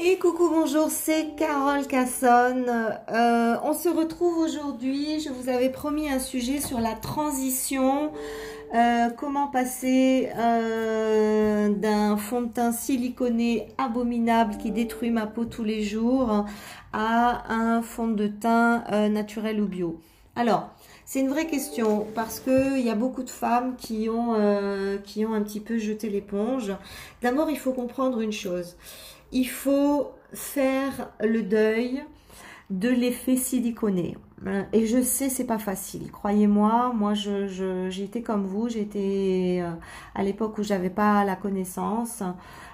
Et coucou, bonjour, c'est Carole Cassonne. Euh, on se retrouve aujourd'hui. Je vous avais promis un sujet sur la transition. Euh, comment passer euh, d'un fond de teint siliconé abominable qui détruit ma peau tous les jours à un fond de teint naturel ou bio. Alors, c'est une vraie question parce qu'il y a beaucoup de femmes qui ont, qui ont un petit peu jeté l'éponge. D'abord, il faut comprendre une chose il faut faire le deuil de l'effet siliconé. Et je sais, c'est pas facile. Croyez-moi, moi, je, j'ai été comme vous. J'étais euh, à l'époque où j'avais pas la connaissance.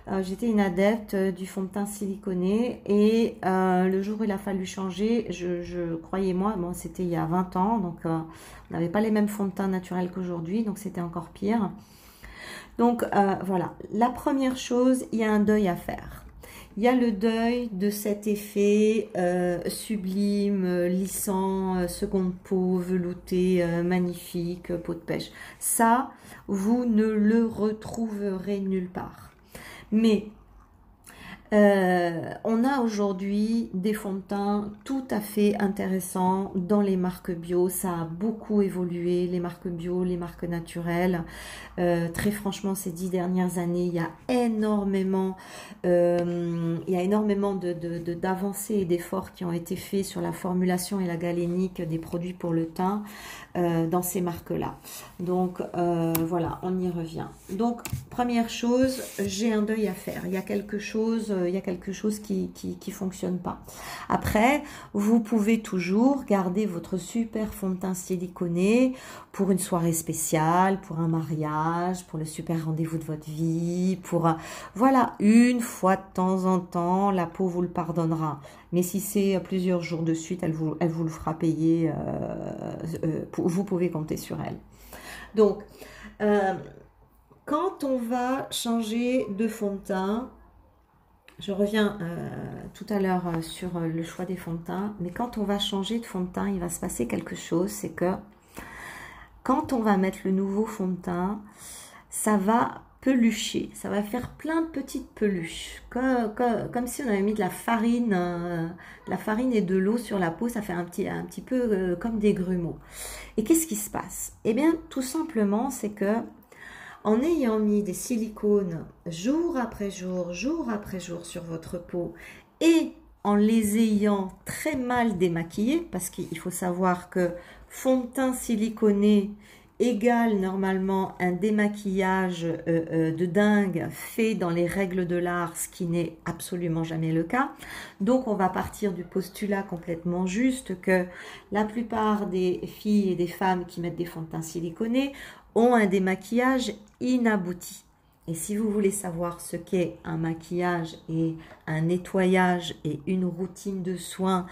Euh, j'étais une adepte du fond de teint siliconé. Et euh, le jour où il a fallu changer, je, croyez-moi, bon, c'était il y a 20 ans, donc on n'avait pas les mêmes fonds de teint naturels qu'aujourd'hui, donc c'était encore pire. Donc voilà, la première chose, il y a un deuil à faire. Il y a le deuil de cet effet euh, sublime, lissant, euh, seconde peau, velouté, euh, magnifique, peau de pêche. Ça, vous ne le retrouverez nulle part. Mais euh, on a aujourd'hui des fonds de teint tout à fait intéressants dans les marques bio. Ça a beaucoup évolué, les marques bio, les marques naturelles. Euh, très franchement, ces dix dernières années, il y a énormément, euh, il y a énormément d'avancées et d'efforts qui ont été faits sur la formulation et la galénique des produits pour le teint dans ces marques-là. Donc voilà, on y revient. Donc première chose, j'ai un deuil à faire. Il y a quelque chose euh, il y a quelque chose qui qui, fonctionne pas. Après, vous pouvez toujours garder votre super fond de teint siliconé pour une soirée spéciale, pour un mariage, pour le super rendez-vous de votre vie, pour voilà, une fois de temps en temps, la peau vous le pardonnera. Mais si c'est plusieurs jours de suite, elle vous, elle vous le fera payer. Euh, euh, vous pouvez compter sur elle. Donc, quand on va changer de fond de teint, je reviens euh, tout à l'heure euh, sur euh, le choix des fonds de teint, mais quand on va changer de fond de teint, il va se passer quelque chose, c'est que quand on va mettre le nouveau fond de teint, ça va pelucher, ça va faire plein de petites peluches, comme, si on avait mis de la farine, la farine et de l'eau sur la peau, ça fait un petit, peu comme des grumeaux. Et qu'est-ce qui se passe? Eh bien, tout simplement, c'est que en ayant mis des silicones jour après jour, jour après jour sur votre peau et en les ayant très mal démaquillés, parce qu'il faut savoir que fond de teint siliconé égale normalement un démaquillage euh, euh, de dingue fait dans les règles de l'art, ce qui n'est absolument jamais le cas. Donc on va partir du postulat complètement juste que la plupart des filles et des femmes qui mettent des fonds de teint siliconés ont un démaquillage inabouti. Et si vous voulez savoir ce qu'est un maquillage et un nettoyage et une routine de soins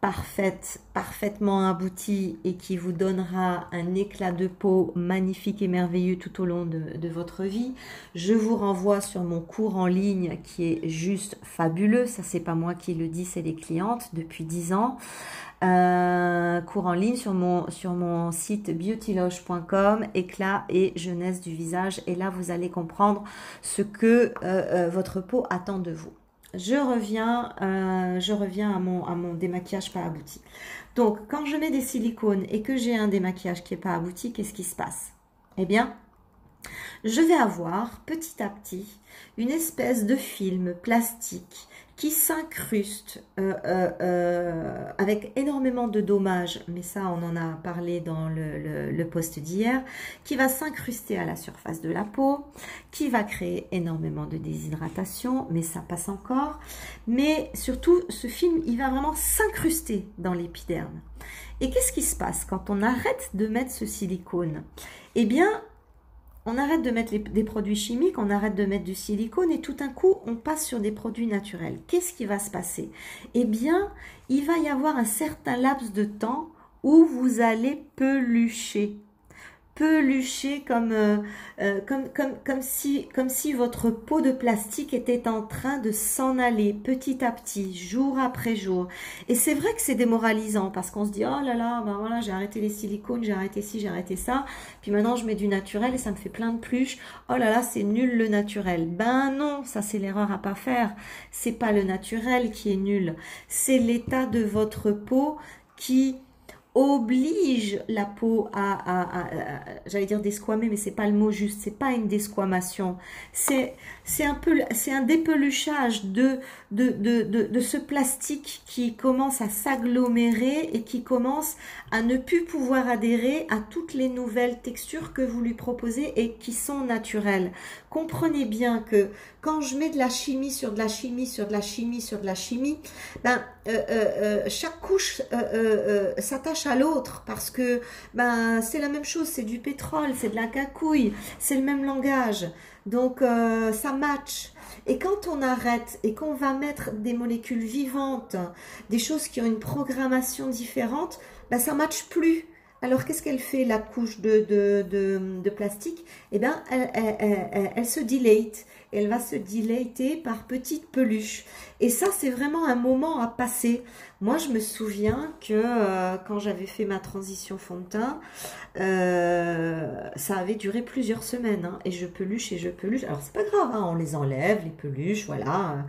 parfaite, parfaitement aboutie et qui vous donnera un éclat de peau magnifique et merveilleux tout au long de, votre vie, je vous renvoie sur mon cours en ligne qui est juste fabuleux. Ça, c'est pas moi qui le dis, c'est les clientes depuis 10 ans euh, cours en ligne sur mon, sur mon site beautyloge.com, éclat et jeunesse du visage. Et là, vous allez comprendre ce que euh, euh, votre peau attend de vous. Je reviens, euh, je reviens à mon, à mon démaquillage pas abouti. Donc, quand je mets des silicones et que j'ai un démaquillage qui n'est pas abouti, qu'est-ce qui se passe? Eh bien, je vais avoir petit à petit une espèce de film plastique qui s'incruste euh, euh, euh, avec énormément de dommages, mais ça on en a parlé dans le, le, post d'hier, qui va s'incruster à la surface de la peau, qui va créer énormément de déshydratation, mais ça passe encore. Mais surtout, ce film, il va vraiment s'incruster dans l'épiderme. Et qu'est-ce qui se passe quand on arrête de mettre ce silicone? Eh bien, on arrête de mettre des produits chimiques, on arrête de mettre du silicone et tout d'un coup, on passe sur des produits naturels. Qu'est-ce qui va se passer? Eh bien, il va y avoir un certain laps de temps où vous allez pelucher. Peluché comme, euh, euh, comme, comme, comme, si, comme si votre peau de plastique était en train de s'en aller petit à petit, jour après jour. Et c'est vrai que c'est démoralisant parce qu'on se dit, oh là là, ben voilà, j'ai arrêté les silicones, j'ai arrêté ci, j'ai arrêté ça. Puis maintenant, je mets du naturel et ça me fait plein de pluches. Oh là là, c'est nul le naturel. Ben non, ça c'est l'erreur à pas faire. C'est pas le naturel qui est nul. C'est l'état de votre peau qui oblige la peau à, j'allais dire desquamer, mais c'est pas le mot juste, c'est pas une desquamation, c'est un peu c'est un dépeluchage de, de, ce plastique qui commence à s'agglomérer et qui commence à ne plus pouvoir adhérer à toutes les nouvelles textures que vous lui proposez et qui sont naturelles. Comprenez bien que quand je mets de la chimie sur de la chimie sur de la chimie sur de la chimie, ben euh, euh, euh, chaque couche s'attache à l'autre parce que ben c'est la même chose, c'est du pétrole, c'est de la cacouille, c'est le même langage. Donc ça match. Et quand on arrête et qu'on va mettre des molécules vivantes, des choses qui ont une programmation différente, ben ça matche plus. Alors qu'est-ce qu'elle fait la couche de, de, plastique? Eh bien, elle, se dilate. Elle va se dilater par petites peluches. Et ça, c'est vraiment un moment à passer. Moi, je me souviens que euh, quand j'avais fait ma transition fond de teint, euh, ça avait duré plusieurs semaines. Hein, et je peluche et je peluche. Alors, c'est pas grave, hein, on les enlève, les peluches, voilà.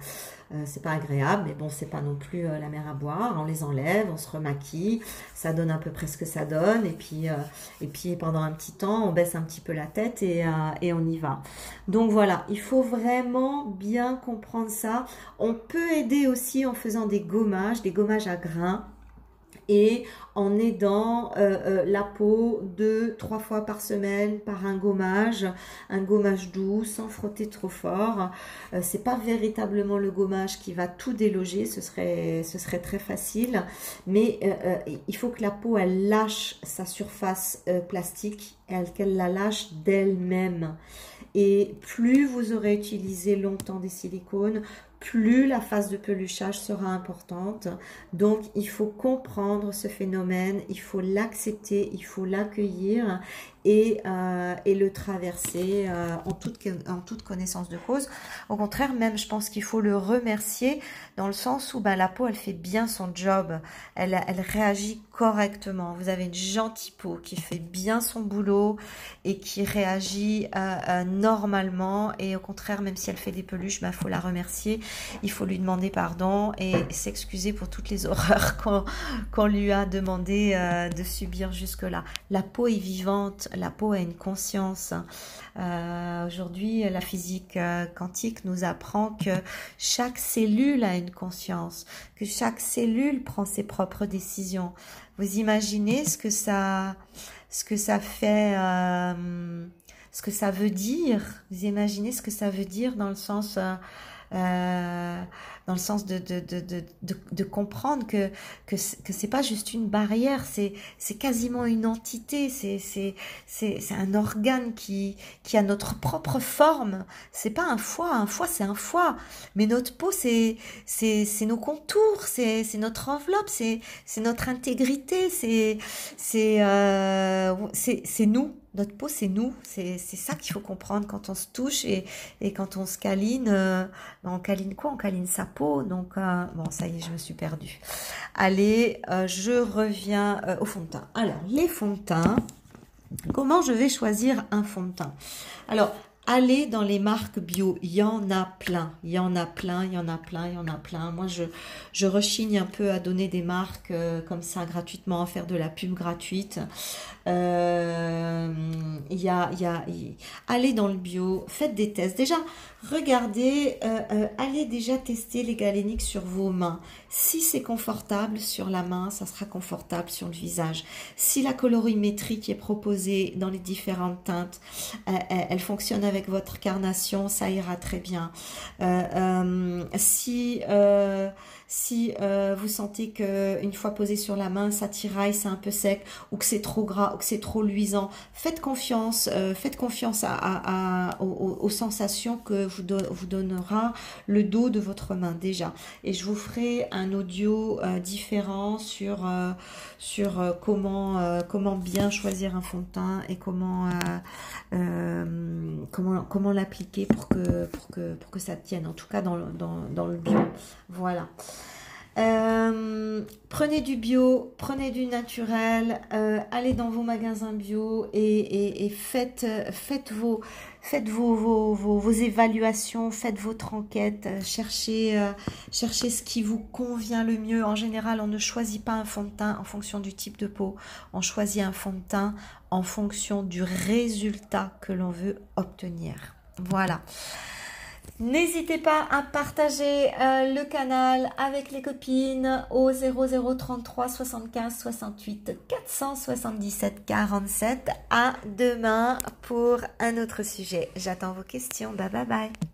C'est pas agréable, mais bon, c'est pas non plus la mer à boire. On les enlève, on se remaquille, ça donne à peu près ce que ça donne. Et puis, et puis pendant un petit temps, on baisse un petit peu la tête et, et on y va. Donc voilà, il faut vraiment bien comprendre ça. On peut aider aussi en faisant des gommages, des gommages à grains et en aidant euh, euh, la peau deux, trois fois par semaine par un gommage, un gommage doux sans frotter trop fort. Euh, c'est pas véritablement le gommage qui va tout déloger, ce serait, ce serait très facile, mais il faut que la peau elle lâche sa surface plastique et qu'elle la lâche d'elle-même. Et plus vous aurez utilisé longtemps des silicones, plus la phase de peluchage sera importante. Donc, il faut comprendre ce phénomène, il faut l'accepter, il faut l'accueillir et, euh, et, le traverser euh, en, toute, en toute connaissance de cause. Au contraire, même, je pense qu'il faut le remercier dans le sens où ben, la peau, elle fait bien son job, elle, elle réagit correctement. Vous avez une gentille peau qui fait bien son boulot et qui réagit euh, normalement. Et au contraire, même si elle fait des peluches, il ben, faut la remercier, il faut lui demander pardon et s'excuser pour toutes les horreurs qu'on lui a demandé de subir jusque-là. La peau est vivante, la peau a une conscience. Euh, aujourd'hui, la physique euh, quantique nous apprend que chaque cellule a une conscience, que chaque cellule prend ses propres décisions. Vous imaginez ce que ça, ce que ça fait, euh, ce que ça veut dire? Vous imaginez ce que ça veut dire dans le sens euh, dans le sens de, de, de, de comprendre que, que, que c'est pas juste une barrière, c'est, c'est quasiment une entité, c'est, c'est, c'est, un organe qui, qui a notre propre forme. C'est pas un foie, un foie c'est un foie, mais notre peau c'est, c'est, c'est nos contours, c'est, c'est notre enveloppe, c'est, c'est notre intégrité, c'est, c'est, euh, c'est, c'est nous notre peau, c'est nous. C'est ça qu'il faut comprendre quand on se touche et, quand on se câline. Euh, on câline quoi? On câline sa peau. Donc, euh, bon, ça y est, je me suis perdue. Allez, euh, je reviens au fond de teint. Alors, les fonds de teint. Comment je vais choisir un fond de teint? Alors, allez dans les marques bio, il y en a plein, il y en a plein, il y en a plein, il y en a plein. Moi, je, je rechigne un peu à donner des marques comme ça gratuitement, à faire de la pub gratuite. Allez dans le bio, faites des tests. Déjà, regardez, euh, allez déjà tester les galéniques sur vos mains. Si c'est confortable sur la main, ça sera confortable sur le visage. Si la colorimétrie qui est proposée dans les différentes teintes, elle fonctionne avec votre carnation, ça ira très bien. Euh, euh, si euh, Si euh, vous sentez que une fois posé sur la main, ça tiraille, c'est un peu sec, ou que c'est trop gras, ou que c'est trop luisant, faites confiance, euh, faites confiance à, aux, sensations que vous, vous donnera le dos de votre main déjà. Et je vous ferai un audio euh, différent sur, sur comment, comment bien choisir un fond de teint et comment, comment, comment l'appliquer pour que, pour, que, pour que ça tienne, en tout cas dans, dans, dans le bio. Voilà. Euh, prenez du bio, prenez du naturel, euh, allez dans vos magasins bio et, faites, vos, évaluations, faites votre enquête, cherchez, cherchez ce qui vous convient le mieux. En général, on ne choisit pas un fond de teint en fonction du type de peau, on choisit un fond de teint en fonction du résultat que l'on veut obtenir. Voilà. N'hésitez pas à partager euh, le canal avec les copines au 0033 75 68 477 47. À demain pour un autre sujet. J'attends vos questions. Bye bye bye.